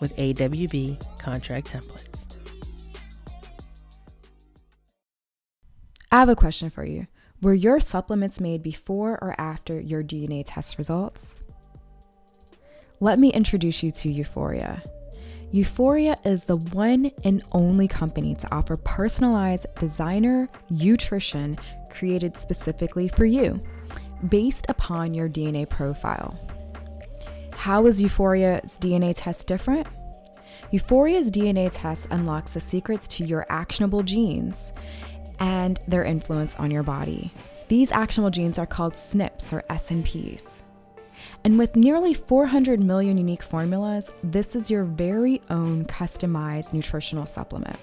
with AWB contract templates. I have a question for you. Were your supplements made before or after your DNA test results? Let me introduce you to Üforia. Üforia is the one and only company to offer personalized designer nutrition created specifically for you, based upon your DNA profile. How is Üforia's DNA test different? Üforia's DNA test unlocks the secrets to your actionable genes and their influence on your body. These actionable genes are called SNPs or SNPs. And with nearly 400 million unique formulas, this is your very own customized nutritional supplement.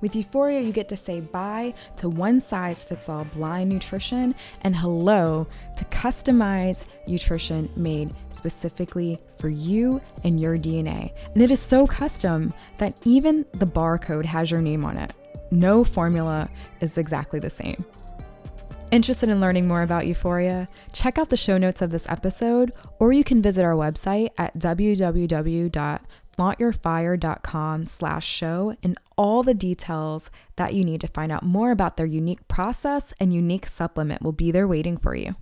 With Üforia, you get to say bye to one size fits all blind nutrition and hello to customized nutrition made specifically for you and your DNA. And it is so custom that even the barcode has your name on it. No formula is exactly the same. Interested in learning more about Üforia? Check out the show notes of this episode, or you can visit our website at www.flauntyourfire.com slash show and all the details that you need to find out more about their unique process and unique supplement will be there waiting for you.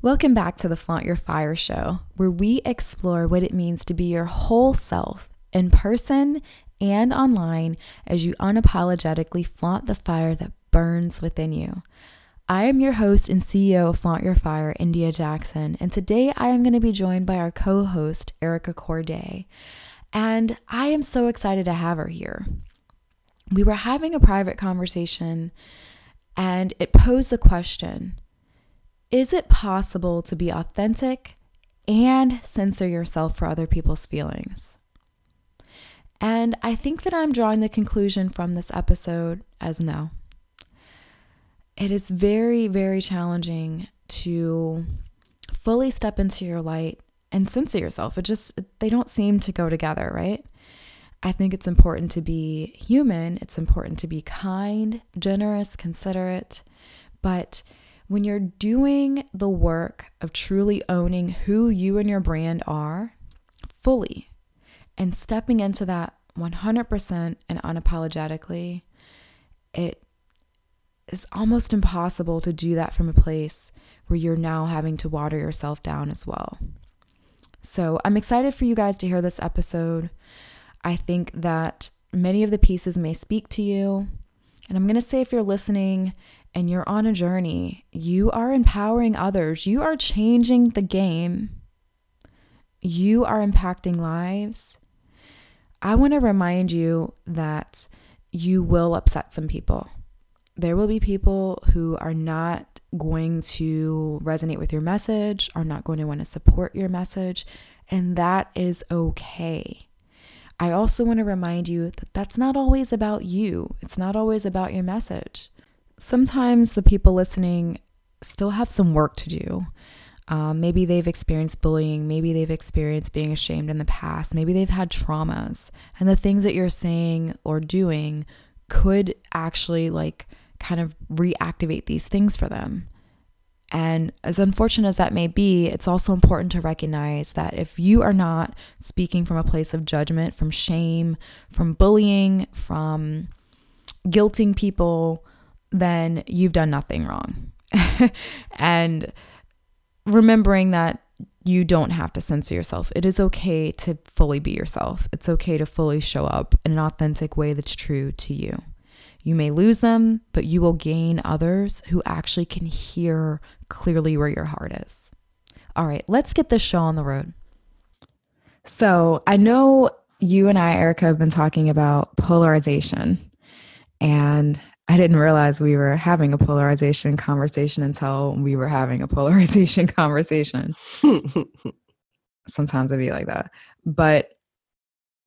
Welcome back to the Flaunt Your Fire show, where we explore what it means to be your whole self in person and online as you unapologetically flaunt the fire that burns within you. I am your host and CEO of Flaunt Your Fire, India Jackson, and today I am going to be joined by our co host, Erica Courdae. And I am so excited to have her here. We were having a private conversation, and it posed the question is it possible to be authentic and censor yourself for other people's feelings? And I think that I'm drawing the conclusion from this episode as no. It is very, very challenging to fully step into your light and censor yourself. It just, they don't seem to go together, right? I think it's important to be human. It's important to be kind, generous, considerate. But when you're doing the work of truly owning who you and your brand are fully and stepping into that 100% and unapologetically, it is almost impossible to do that from a place where you're now having to water yourself down as well. So I'm excited for you guys to hear this episode. I think that many of the pieces may speak to you. And I'm going to say, if you're listening and you're on a journey, you are empowering others, you are changing the game, you are impacting lives. I want to remind you that you will upset some people. There will be people who are not going to resonate with your message, are not going to want to support your message, and that is okay. I also want to remind you that that's not always about you. It's not always about your message sometimes the people listening still have some work to do. Um, maybe they've experienced bullying. Maybe they've experienced being ashamed in the past. Maybe they've had traumas. And the things that you're saying or doing could actually, like, kind of reactivate these things for them. And as unfortunate as that may be, it's also important to recognize that if you are not speaking from a place of judgment, from shame, from bullying, from guilting people, then you've done nothing wrong. and remembering that you don't have to censor yourself. It is okay to fully be yourself. It's okay to fully show up in an authentic way that's true to you. You may lose them, but you will gain others who actually can hear clearly where your heart is. All right, let's get this show on the road. So, I know you and I, Erica, have been talking about polarization. And I didn't realize we were having a polarization conversation until we were having a polarization conversation. Sometimes it'd be like that. But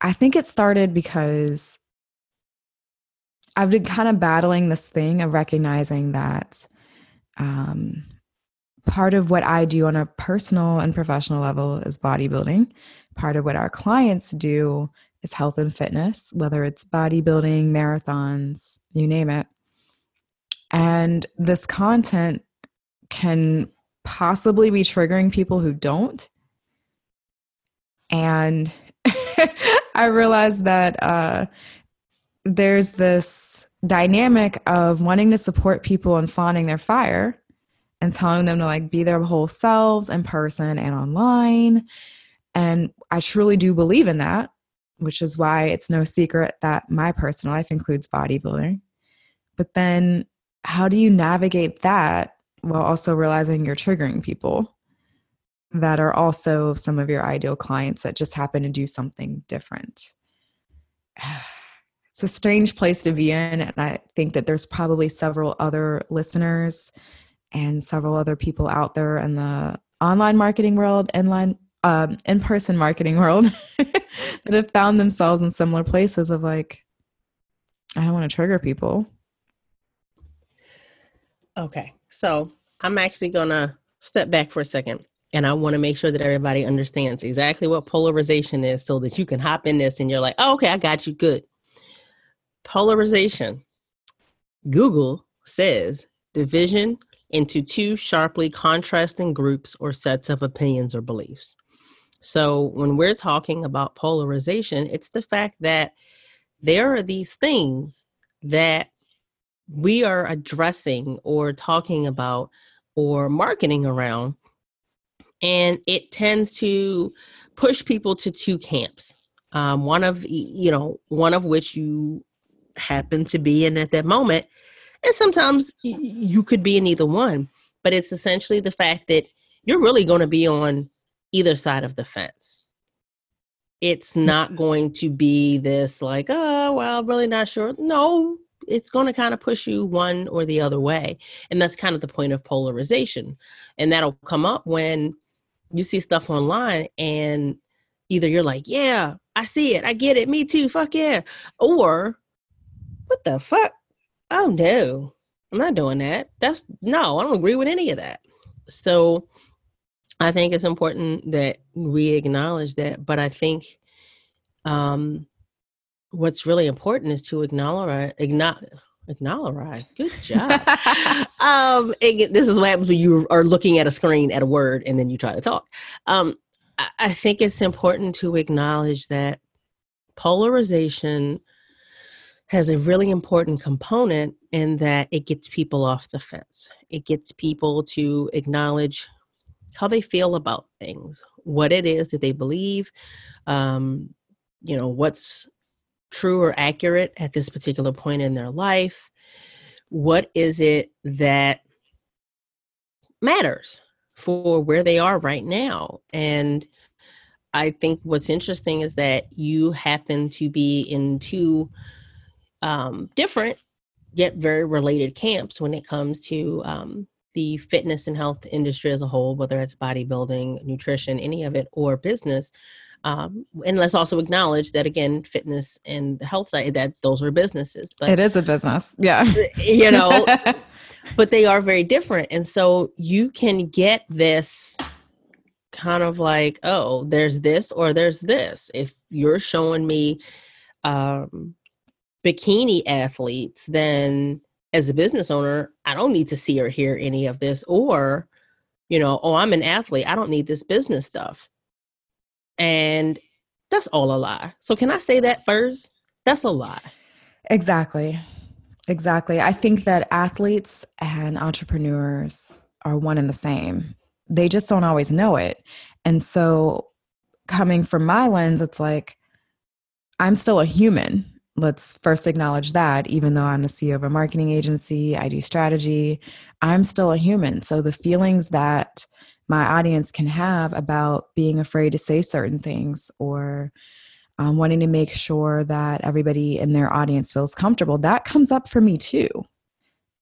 I think it started because I've been kind of battling this thing of recognizing that um, part of what I do on a personal and professional level is bodybuilding. Part of what our clients do is health and fitness, whether it's bodybuilding, marathons, you name it. And this content can possibly be triggering people who don't. And I realized that uh, there's this dynamic of wanting to support people and fawning their fire and telling them to like be their whole selves in person and online. And I truly do believe in that, which is why it's no secret that my personal life includes bodybuilding. But then how do you navigate that while also realizing you're triggering people that are also some of your ideal clients that just happen to do something different? It's a strange place to be in. And I think that there's probably several other listeners and several other people out there in the online marketing world, inline, um, in-person marketing world that have found themselves in similar places of like, I don't want to trigger people. Okay. So I'm actually to step back for a second and I want to make sure that everybody understands exactly what polarization is so that you can hop in this and you're like, oh, okay, I got you. Good. Polarization. Google says division into two sharply contrasting groups or sets of opinions or beliefs. So when we're talking about polarization, it's the fact that there are these things that we are addressing or talking about or marketing around and it tends to push people to two camps. Um, one of you know one of which you happen to be in at that moment and sometimes you could be in either one but it's essentially the fact that you're really going to be on either side of the fence it's hmm. not going to be this like oh well I'm really not sure no it's going to kind of push you one or the other way. And that's kind of the point of polarization. And that'll come up when you see stuff online and either you're like, yeah, I see it. I get it. Me too. Fuck yeah. Or what the fuck? Oh no. I'm not doing that. That's no, I don't agree with any of that. So I think it's important that we acknowledge that, but I think um what's really important is to acknowledge acknowledge acknowledge good job. Um this is what happens when you are looking at a screen at a word and then you try to talk. Um I, I think it's important to acknowledge that polarization has a really important component in that it gets people off the fence. It gets people to acknowledge how they feel about things what it is that they believe um, you know what's true or accurate at this particular point in their life? What is it that matters for where they are right now? And I think what's interesting is that you happen to be in two um, different yet very related camps when it comes to um, the fitness and health industry as a whole, whether it's bodybuilding, nutrition, any of it, or business. Um, and let's also acknowledge that again, fitness and the health side that those are businesses. But it is a business, yeah. You know, but they are very different, and so you can get this kind of like, oh, there's this or there's this. If you're showing me um, bikini athletes, then as a business owner, I don't need to see or hear any of this. Or, you know, oh, I'm an athlete. I don't need this business stuff. And that's all a lie. So, can I say that first? That's a lie. Exactly. Exactly. I think that athletes and entrepreneurs are one and the same. They just don't always know it. And so, coming from my lens, it's like, I'm still a human. Let's first acknowledge that, even though I'm the CEO of a marketing agency, I do strategy, I'm still a human. So, the feelings that my audience can have about being afraid to say certain things or um, wanting to make sure that everybody in their audience feels comfortable, that comes up for me too.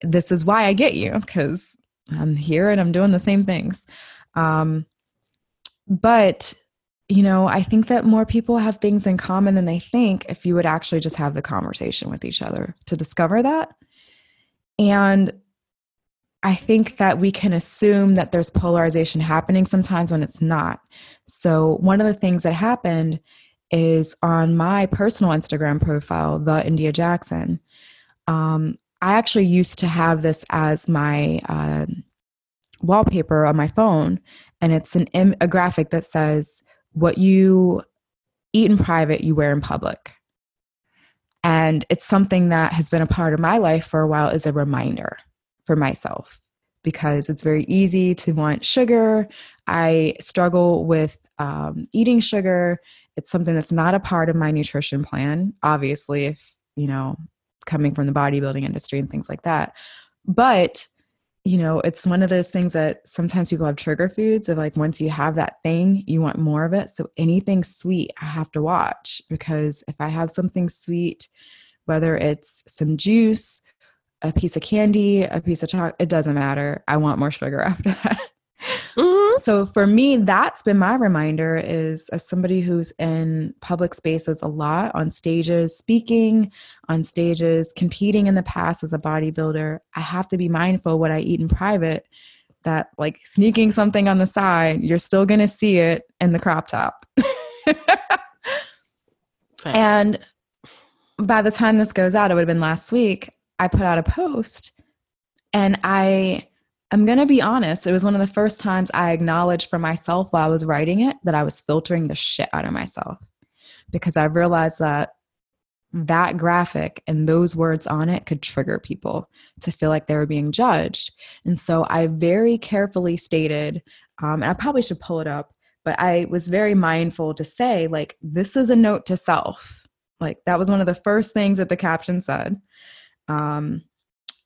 This is why I get you because I'm here and I'm doing the same things. Um, but, you know, I think that more people have things in common than they think if you would actually just have the conversation with each other to discover that. And I think that we can assume that there's polarization happening sometimes when it's not. So, one of the things that happened is on my personal Instagram profile, the India Jackson. Um, I actually used to have this as my uh, wallpaper on my phone, and it's an Im- a graphic that says, "What you eat in private, you wear in public." And it's something that has been a part of my life for a while as a reminder for myself because it's very easy to want sugar. I struggle with um, eating sugar it's something that's not a part of my nutrition plan, obviously, if, you know, coming from the bodybuilding industry and things like that. But, you know, it's one of those things that sometimes people have trigger foods of like once you have that thing, you want more of it. So anything sweet, I have to watch because if I have something sweet, whether it's some juice, a piece of candy, a piece of chocolate, it doesn't matter. I want more sugar after that. Mm-hmm. So for me, that's been my reminder is as somebody who's in public spaces a lot on stages, speaking on stages, competing in the past as a bodybuilder, I have to be mindful what I eat in private that like sneaking something on the side, you're still going to see it in the crop top. and by the time this goes out, it would have been last week, I put out a post and I I'm going to be honest, it was one of the first times I acknowledged for myself while I was writing it that I was filtering the shit out of myself because I realized that that graphic and those words on it could trigger people to feel like they were being judged. And so I very carefully stated, um, and I probably should pull it up, but I was very mindful to say, like, this is a note to self. Like, that was one of the first things that the caption said. Um,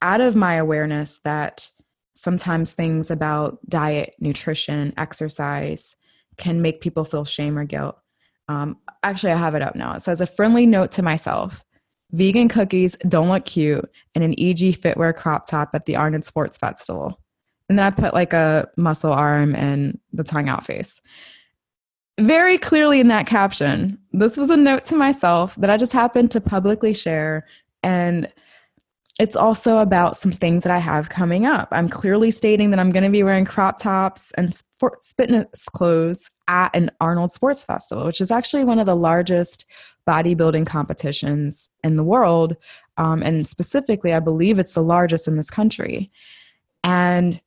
out of my awareness that sometimes things about diet, nutrition, exercise can make people feel shame or guilt. Um, actually, I have it up now. It says a friendly note to myself vegan cookies don't look cute in an EG Fitwear crop top at the Arnold Sports Festival. And then I put like a muscle arm and the tongue out face. Very clearly in that caption, this was a note to myself that I just happened to publicly share. And it's also about some things that I have coming up. I'm clearly stating that I'm going to be wearing crop tops and sports fitness clothes at an Arnold Sports Festival, which is actually one of the largest bodybuilding competitions in the world. Um, and specifically, I believe it's the largest in this country. And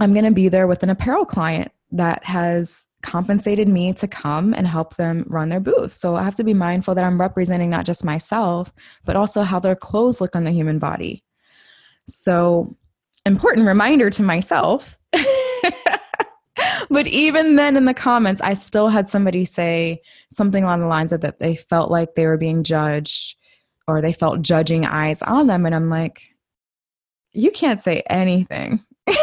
I'm going to be there with an apparel client that has compensated me to come and help them run their booth. So I have to be mindful that I'm representing not just myself, but also how their clothes look on the human body. So, important reminder to myself. but even then in the comments, I still had somebody say something along the lines of that they felt like they were being judged or they felt judging eyes on them. And I'm like, you can't say anything.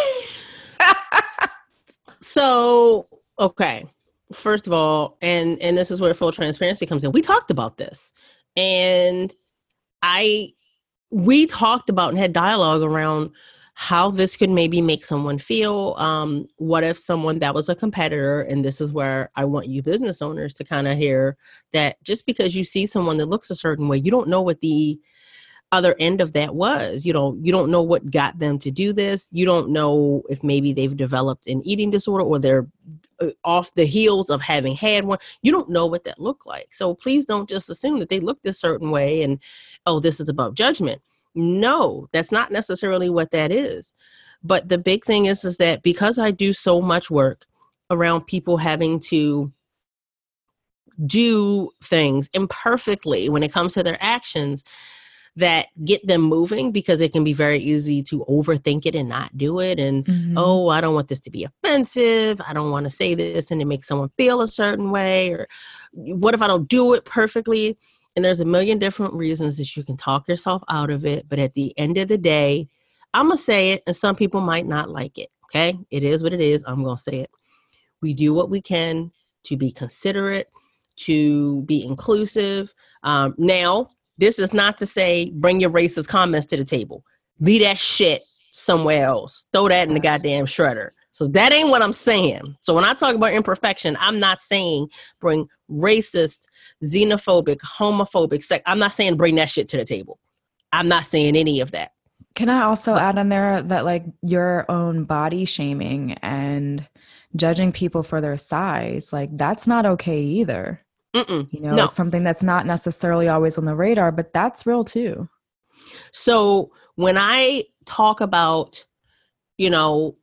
so okay. First of all and and this is where full transparency comes in. We talked about this. And i we talked about and had dialogue around how this could maybe make someone feel. Um what if someone that was a competitor and this is where i want you business owners to kind of hear that just because you see someone that looks a certain way you don't know what the other end of that was you know you don't know what got them to do this. You don't know if maybe they've developed an eating disorder or they're uh, off the heels of having had one. You don't know what that looked like. So please don't just assume that they looked a certain way and oh this is above judgment. No that's not necessarily what that is. But the big thing is is that because i do so much work around people having to do things imperfectly when it comes to their actions that get them moving because it can be very easy to overthink it and not do it. And mm-hmm. oh, I don't want this to be offensive. I don't want to say this and it makes someone feel a certain way. Or what if I don't do it perfectly? And there's a million different reasons that you can talk yourself out of it. But at the end of the day, I'm going to say it, and some people might not like it. Okay. It is what it is. I'm going to say it. We do what we can to be considerate, to be inclusive. Um, now, this is not to say bring your racist comments to the table. Leave that shit somewhere else. Throw that in the goddamn shredder. So that ain't what I'm saying. So when I talk about imperfection, I'm not saying bring racist, xenophobic, homophobic sex. I'm not saying bring that shit to the table. I'm not saying any of that. Can I also add in there that like your own body shaming and judging people for their size, like that's not okay either. Mm-mm, you know, no. something that's not necessarily always on the radar, but that's real too. So when I talk about, you know,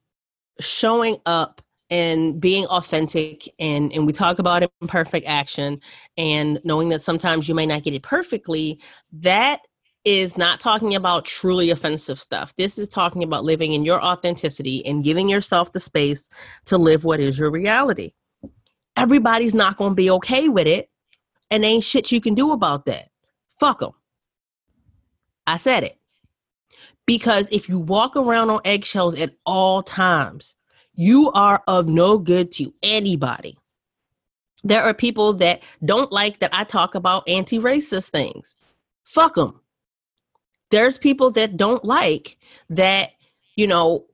showing up and being authentic and and we talk about imperfect action and knowing that sometimes you may not get it perfectly that is not talking about truly offensive stuff this is talking about living in your authenticity and giving yourself the space to live what is your reality everybody's not going to be okay with it and ain't shit you can do about that. Fuck them. I said it. Because if you walk around on eggshells at all times, you are of no good to anybody. There are people that don't like that I talk about anti racist things. Fuck them. There's people that don't like that, you know,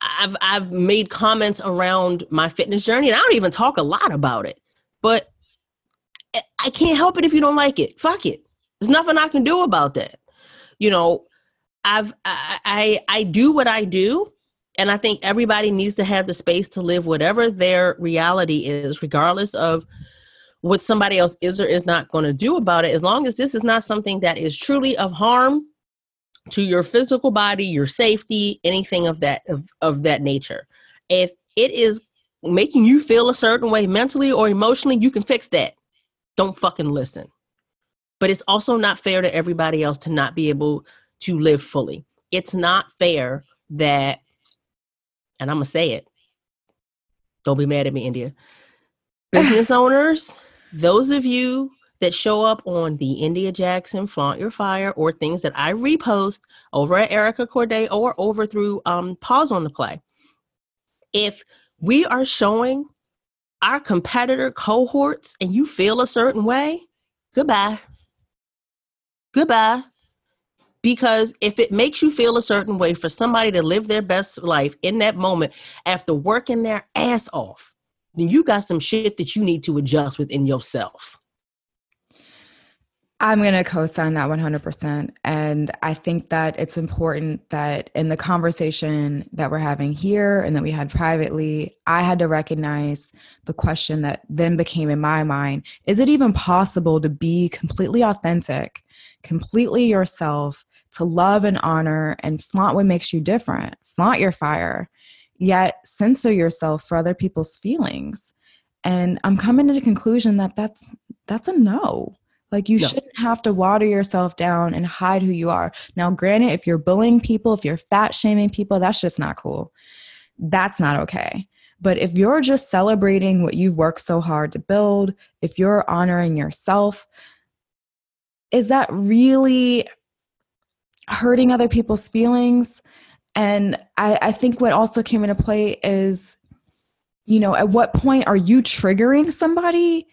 I've I've made comments around my fitness journey and I don't even talk a lot about it. But I can't help it if you don't like it. Fuck it. There's nothing I can do about that. You know, I've I I, I do what I do and I think everybody needs to have the space to live whatever their reality is regardless of what somebody else is or is not going to do about it as long as this is not something that is truly of harm to your physical body, your safety, anything of that of, of that nature. If it is making you feel a certain way mentally or emotionally, you can fix that. Don't fucking listen. But it's also not fair to everybody else to not be able to live fully. It's not fair that and I'm going to say it. Don't be mad at me, India. Business owners, those of you that show up on the India Jackson Flaunt Your Fire or things that I repost over at Erica Courdae or over through um, Pause on the Play. If we are showing our competitor cohorts and you feel a certain way, goodbye. Goodbye. Because if it makes you feel a certain way for somebody to live their best life in that moment after working their ass off, then you got some shit that you need to adjust within yourself. I'm going to co sign that 100%. And I think that it's important that in the conversation that we're having here and that we had privately, I had to recognize the question that then became in my mind is it even possible to be completely authentic, completely yourself, to love and honor and flaunt what makes you different, flaunt your fire, yet censor yourself for other people's feelings? And I'm coming to the conclusion that that's that's a no like you no. shouldn't have to water yourself down and hide who you are. Now, granted, if you're bullying people, if you're fat shaming people, that's just not cool. That's not okay. But if you're just celebrating what you've worked so hard to build, if you're honoring yourself, is that really hurting other people's feelings? And I, I think what also came into play is, you know, at what point are you triggering somebody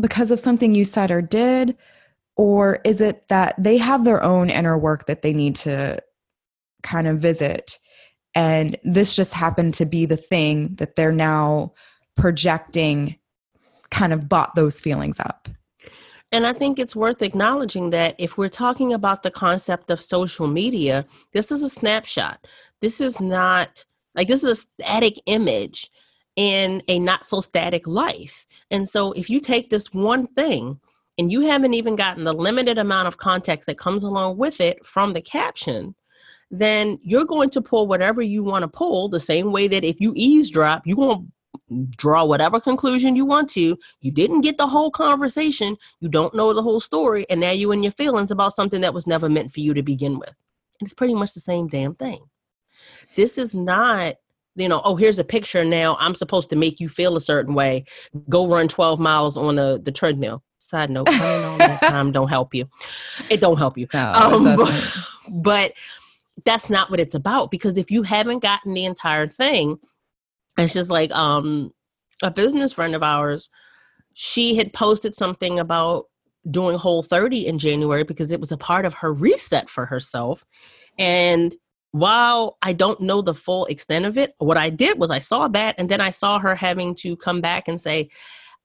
because of something you said or did? Or is it that they have their own inner work that they need to kind of visit? And this just happened to be the thing that they're now projecting, kind of bought those feelings up. And I think it's worth acknowledging that if we're talking about the concept of social media, this is a snapshot. This is not like this is a static image in a not so static life. And so if you take this one thing and you haven't even gotten the limited amount of context that comes along with it from the caption, then you're going to pull whatever you want to pull the same way that if you eavesdrop, you won't draw whatever conclusion you want to. You didn't get the whole conversation, you don't know the whole story, and now you're in your feelings about something that was never meant for you to begin with. It's pretty much the same damn thing. This is not you know, oh, here's a picture now. I'm supposed to make you feel a certain way. Go run 12 miles on the, the treadmill. Side note, running all that time don't help you. It don't help you. No, um, but, but that's not what it's about because if you haven't gotten the entire thing, it's just like um a business friend of ours, she had posted something about doing whole 30 in January because it was a part of her reset for herself. And while I don't know the full extent of it, what I did was I saw that and then I saw her having to come back and say,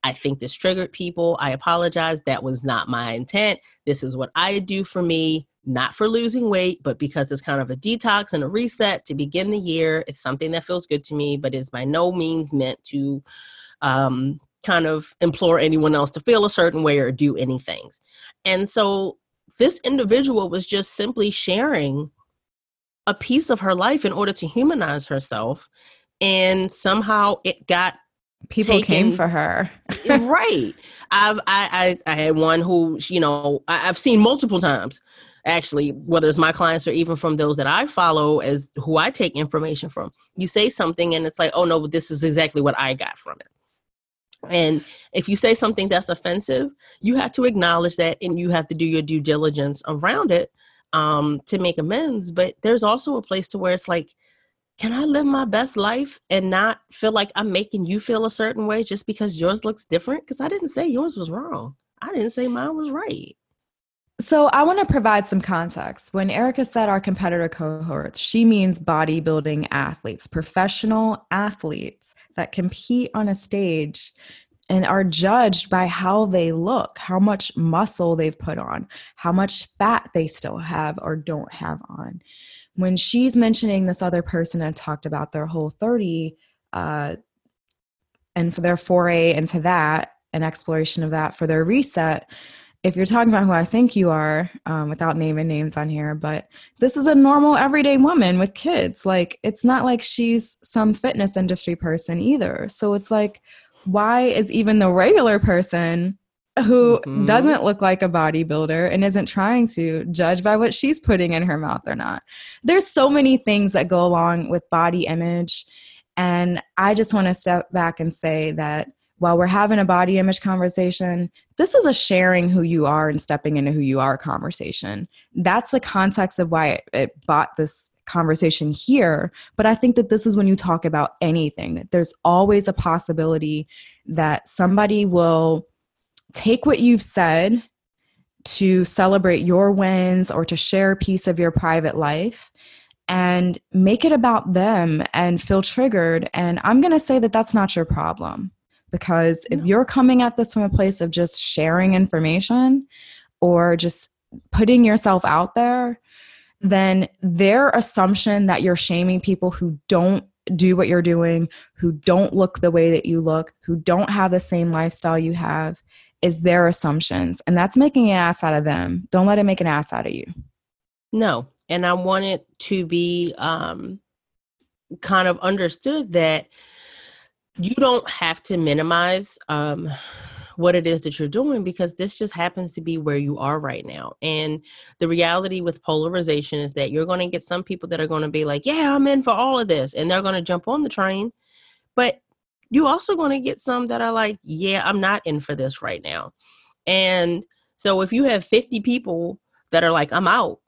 I think this triggered people. I apologize. That was not my intent. This is what I do for me not for losing weight, but because it's kind of a detox and a reset to begin the year. It's something that feels good to me, but is by no means meant to um, kind of implore anyone else to feel a certain way or do any things. And so this individual was just simply sharing a piece of her life in order to humanize herself. And somehow it got people taken, came for her. Eh, right. I've I, I i had one who you know I, have seen multiple times actually whether it's my clients or even from those that i follow as who i take information from. You say something and it's like oh no but this is exactly what i got from it. And if you say something that's offensive you have to acknowledge that and you have to do your due diligence around it um, to make amends but there's also a place to where it's like can I live my best life and not feel like I'm making you feel a certain way just because yours looks different? Because I didn't say yours was wrong. I didn't say mine was right. So I want to provide some context. When Erica said our competitor cohorts, she means bodybuilding athletes, professional athletes that compete on a stage and are judged by how they look, how much muscle they've put on, how much fat they still have or don't have on. When she's mentioning this other person and talked about their whole 30 uh, and for their foray into that, an exploration of that for their reset, if you're talking about who I think you are, um, without naming names on here, but this is a normal everyday woman with kids. Like, it's not like she's some fitness industry person either. So it's like, why is even the regular person who mm-hmm. doesn't look like a bodybuilder and isn't trying to judge by what she's putting in her mouth or not? There's so many things that go along with body image. And I just want to step back and say that while we're having a body image conversation, this is a sharing who you are and stepping into who you are conversation. That's the context of why it, it bought this conversation here. But I think that this is when you talk about anything, that there's always a possibility that somebody will take what you've said to celebrate your wins or to share a piece of your private life and make it about them and feel triggered. And I'm going to say that that's not your problem because if you're coming at this from a place of just sharing information or just putting yourself out there, then their assumption that you're shaming people who don't do what you're doing, who don't look the way that you look, who don't have the same lifestyle you have, is their assumptions. And that's making an ass out of them. Don't let it make an ass out of you. No. And I want it to be um, kind of understood that you don't have to minimize um, what it is that you're doing because this just happens to be where you are right now. And the reality with polarization is that you're going to get some people that are going to be like, yeah, I'm in for all of this. And they're going to jump on the train. But you're also going to get some that are like, yeah, I'm not in for this right now. And so if you have 50 people that are like, I'm out,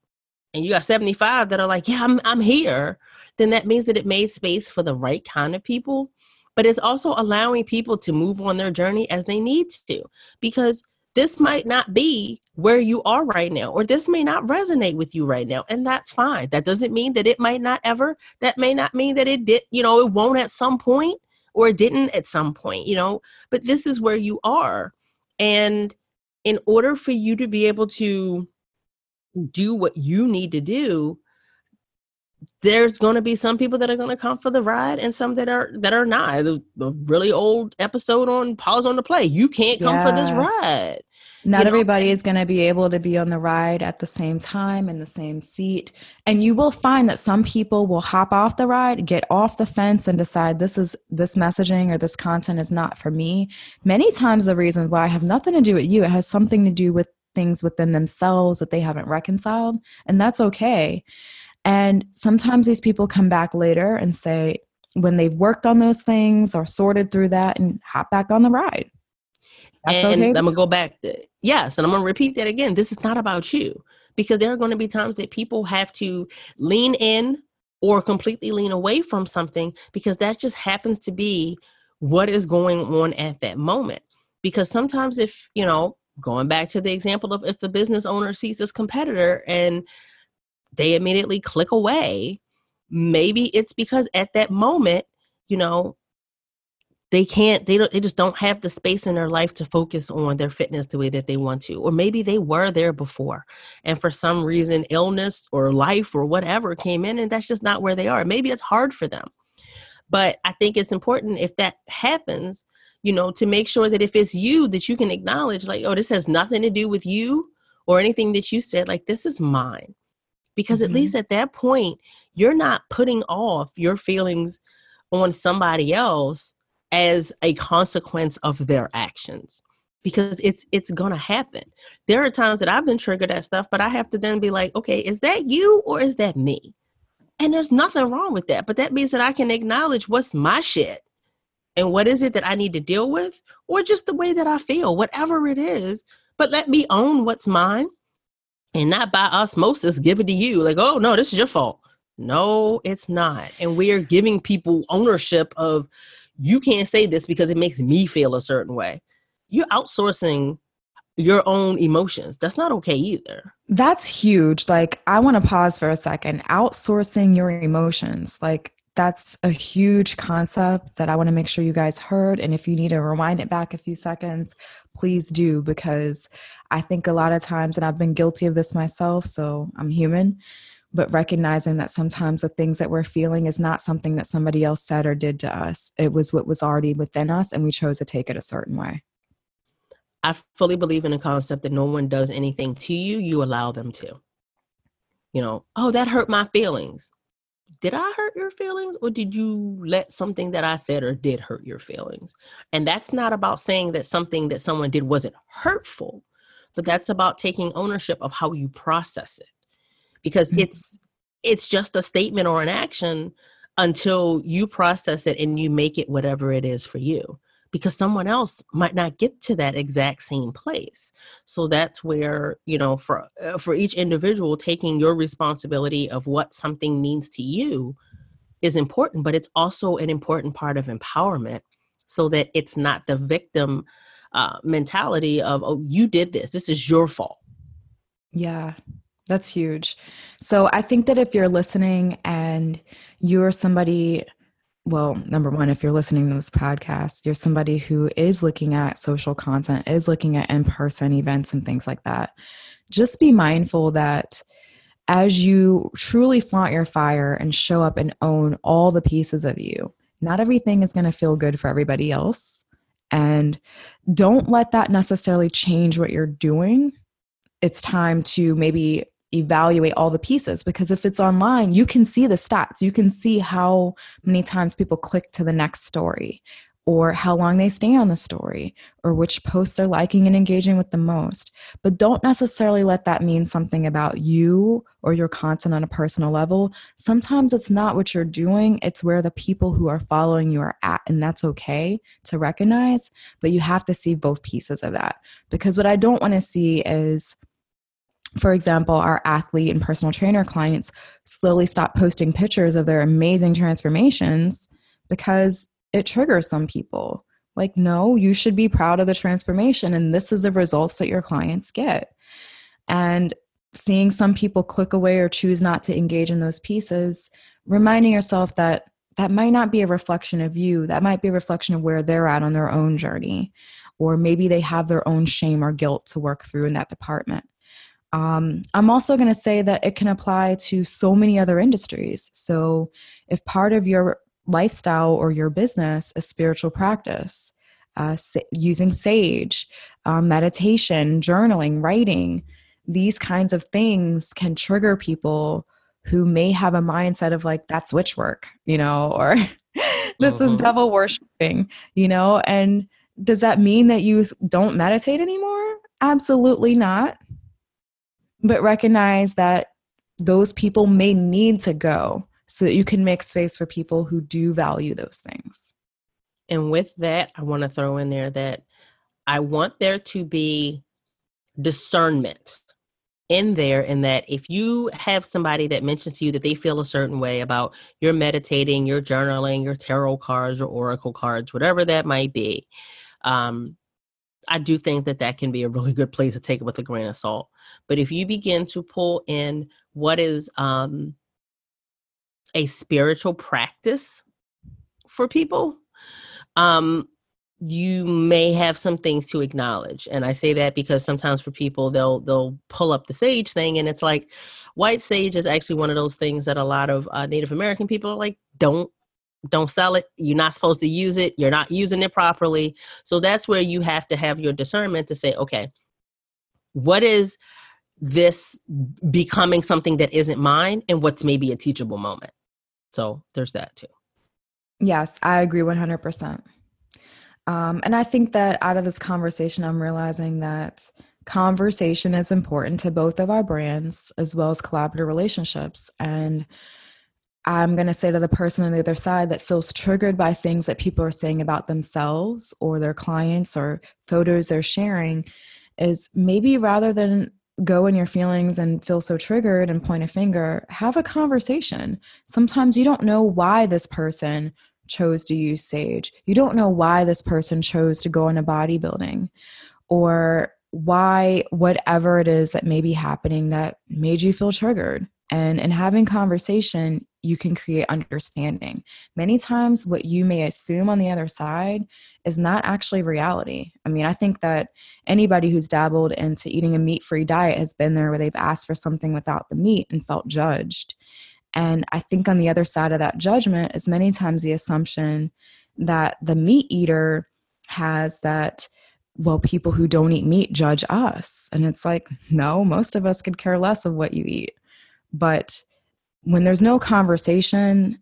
and you got 75 that are like, yeah, I'm, I'm here, then that means that it made space for the right kind of people but it's also allowing people to move on their journey as they need to because this might not be where you are right now or this may not resonate with you right now and that's fine. That doesn't mean that it might not ever that may not mean that it did you know it won't at some point or it didn't at some point you know but this is where you are. And in order for you to be able to do what you need to do, there's going to be some people that are going to come for the ride and some that are that are not. The, the really old episode on pause on the play. You can't come yeah. for this ride. Not you everybody is going to be able to be on the ride at the same time in the same seat. And you will find that some people will hop off the ride get off the fence and decide this is this messaging or this content is not for me. Many times the reason why I have nothing to do with you it has something to do with things within themselves that they haven't reconciled and that's okay and sometimes these people come back later and say, when they've worked on those things or sorted through that and hop back on the ride. That's and okay. I'm gonna go back. To, yes, and I'm gonna repeat that again. This is not about you because there are going to be times that people have to lean in or completely lean away from something because that just happens to be what is going on at that moment. Because sometimes, if you know, going back to the example of if the business owner sees this competitor and they immediately click away. Maybe it's because at that moment you know they can't they don't they just don't have the space in their life to focus on their fitness the way that they want to or maybe they were there before and for some reason illness or life or whatever came in and that's just not where they are. Maybe it's hard for them. But i think it's important if that happens you know to make sure that if it's you that you can acknowledge like oh this has nothing to do with you or anything that you said like this is mine because mm-hmm. at least at that point you're not putting off your feelings on somebody else as a consequence of their actions because it's it's gonna happen. There are times that i've been triggered at stuff but i have to then be like okay is that you or is that me? And there's nothing wrong with that but that means that i can acknowledge what's my shit and what is it that i need to deal with or just the way that i feel whatever it is but let me own what's mine and not by osmosis give it to you. Like oh no this is your fault. No it's not. And we're giving people ownership of you can't say this because it makes me feel a certain way. You're outsourcing your own emotions. That's not okay either. That's huge. Like i want to pause for a second. Outsourcing your emotions. Like that's a huge concept that I want to make sure you guys heard. And if you need to rewind it back a few seconds, please do, because I think a lot of times, and I've been guilty of this myself, so I'm human, but recognizing that sometimes the things that we're feeling is not something that somebody else said or did to us. It was what was already within us, and we chose to take it a certain way. I fully believe in the concept that no one does anything to you, you allow them to. You know, oh, that hurt my feelings did I hurt your feelings or did you let something that I said or did hurt your feelings? And that's not about saying that something that someone did wasn't hurtful, but that's about taking ownership of how you process it. Because mm-hmm. it's it's just a statement or an action until you process it and you make it whatever it is for you because someone else might not get to that exact same place. So that's where you know for uh, for each individual taking your responsibility of what something means to you is important but it's also an important part of empowerment so that it's not the victim uh, mentality of oh you did this. This is your fault. Yeah that's huge. So i think that if you're listening and you're somebody well, number one, if you're listening to this podcast, you're somebody who is looking at social content, is looking at in person events and things like that. Just be mindful that as you truly flaunt your fire and show up and own all the pieces of you, not everything is going to feel good for everybody else. And don't let that necessarily change what you're doing. It's time to maybe evaluate all the pieces because if it's online, you can see the stats. You can see how many times people click to the next story or how long they stay on the story or which posts they're liking and engaging with the most. But don't necessarily let that mean something about you or your content on a personal level. Sometimes it's not what you're doing, it's where the people who are following you are at, and that's okay to recognize. But you have to see both pieces of that because what I don't want to see is for example, our athlete and personal trainer clients slowly stop posting pictures of their amazing transformations because it triggers some people. Like, no, you should be proud of the transformation, and this is the results that your clients get. And seeing some people click away or choose not to engage in those pieces, reminding yourself that that might not be a reflection of you, that might be a reflection of where they're at on their own journey or maybe they have their own shame or guilt to work through in that department. Um, I'm also going to say that it can apply to so many other industries. So, if part of your lifestyle or your business is spiritual practice, uh, using sage, um, meditation, journaling, writing, these kinds of things can trigger people who may have a mindset of like, that's witch work, you know, or this is mm-hmm. devil worshiping, you know, and does that mean that you don't meditate anymore? Absolutely not. But recognize that those people may need to go so that you can make space for people who do value those things. And with that, I want to throw in there that I want there to be discernment in there in that if you have somebody that mentions to you that they feel a certain way about your meditating, your journaling, your tarot cards or oracle cards, whatever that might be, um, I do think that that can be a really good place to take it with a grain of salt. But if you begin to pull in what is um, a spiritual practice for people, um, you may have some things to acknowledge and i say that because sometimes for people they'll they'll pull up the sage thing and it's like white sage is actually one of those things that a lot of uh, native american people are like don't don't sell it you're not supposed to use it you're not using it properly. So that's where you have to have your discernment to say okay what is this becoming something that isn't mine and what's maybe a teachable moment? So there's that too. Yes i agree 100% um, and I think that out of this conversation, I'm realizing that conversation is important to both of our brands as well as collaborative relationships. And I'm going to say to the person on the other side that feels triggered by things that people are saying about themselves or their clients or photos they're sharing is maybe rather than go in your feelings and feel so triggered and point a finger, have a conversation. Sometimes you don't know why this person chose to use sage. You don't know why this person chose to go into bodybuilding or why whatever it is that may be happening that made you feel triggered. And in having conversation, you can create understanding. Many times, what you may assume on the other side is not actually reality. I mean, I think that anybody who's dabbled into eating a meat free diet has been there where they've asked for something without the meat and felt judged. And I think on the other side of that judgment is many times the assumption that the meat eater has that, well, people who don't eat meat judge us. And it's like, no, most of us could care less of what you eat. But when there's no conversation,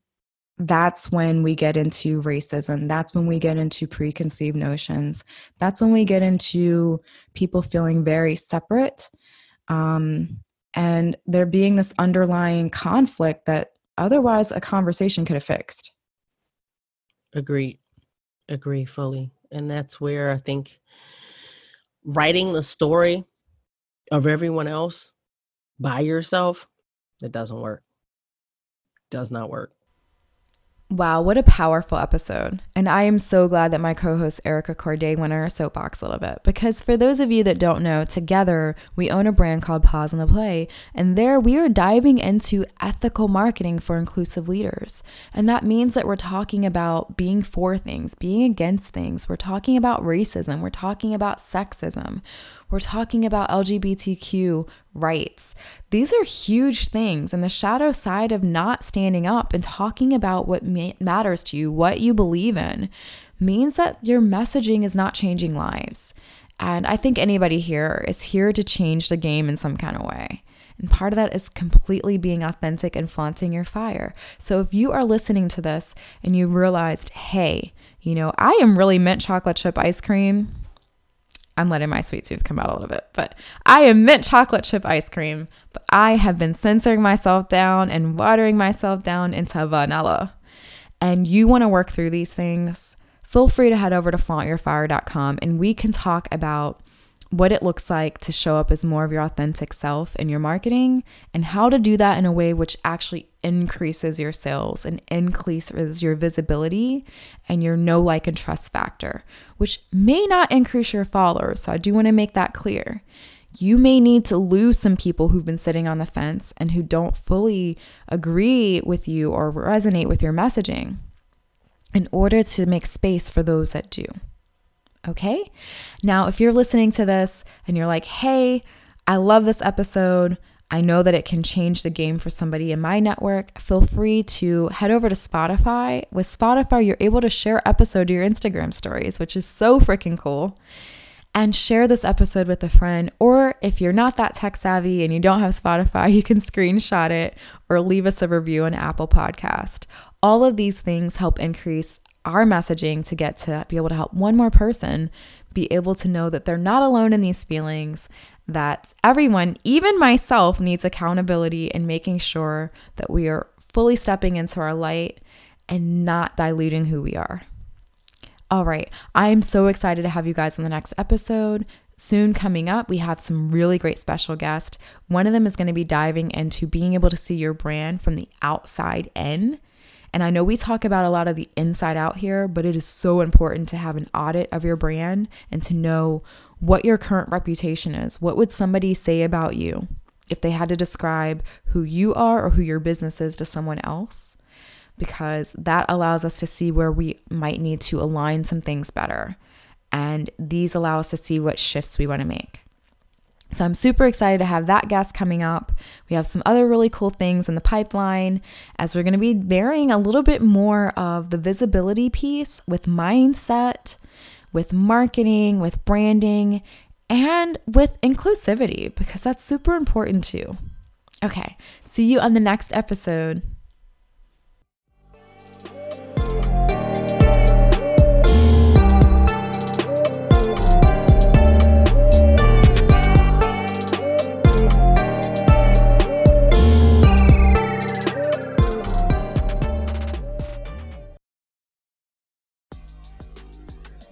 that's when we get into racism. That's when we get into preconceived notions. That's when we get into people feeling very separate. Um, and there being this underlying conflict that otherwise a conversation could have fixed. Agree. Agree fully. And that's where I think writing the story of everyone else by yourself, it doesn't work. Does not work. Wow, what a powerful episode. And I am so glad that my co host Erica Courdae went on her soapbox a little bit. Because for those of you that don't know, together we own a brand called Pause on the Play. And there we are diving into ethical marketing for inclusive leaders. And that means that we're talking about being for things, being against things. We're talking about racism. We're talking about sexism. We're talking about LGBTQ rights. These are huge things. And the shadow side of not standing up and talking about what ma- matters to you, what you believe in, means that your messaging is not changing lives. And I think anybody here is here to change the game in some kind of way. And part of that is completely being authentic and flaunting your fire. So if you are listening to this and you realized, hey, you know, I am really mint chocolate chip ice cream I'm letting my sweet tooth come out a little bit, but I am mint chocolate chip ice cream, but I have been censoring myself down and watering myself down into vanilla. And you want to work through these things, feel free to head over to flauntyourfire.com and we can talk about what it looks like to show up as more of your authentic self in your marketing and how to do that in a way which actually increases your sales and increases your visibility and your know like and trust factor which may not increase your followers. So i do want to make that clear. You may need to lose some people who've been sitting on the fence and who don't fully agree with you or resonate with your messaging in order to make space for those that do Okay. Now, if you're listening to this and you're like, hey, I love this episode. I know that it can change the game for somebody in my network. Feel free to head over to Spotify. With Spotify, you're able to share episode to your Instagram stories, which is so freaking cool. And share this episode with a friend. Or if you're not that tech savvy and you don't have Spotify, you can screenshot it or leave us a review on Apple Podcast. All of these things help increase our messaging to get to be able to help one more person be able to know that they're not alone in these feelings, that everyone, even myself, needs accountability and making sure that we are fully stepping into our light and not diluting who we are. All right, I'm so excited to have you guys on the next episode. Soon coming up, we have some really great special guests. One of them is going to be diving into being able to see your brand from the outside in and I know we talk about a lot of the inside out here, but it is so important to have an audit of your brand and to know what your current reputation is. What would somebody say about you if they had to describe who you are or who your business is to someone else? Because that allows us to see where we might need to align some things better. And these allow us to see what shifts we want to make. So I'm super excited to have that guest coming up. We have some other really cool things in the pipeline as we're going to be varying a little bit more of the visibility piece with mindset, with marketing, with branding, and with inclusivity because that's super important too. Okay, see you on the next episode.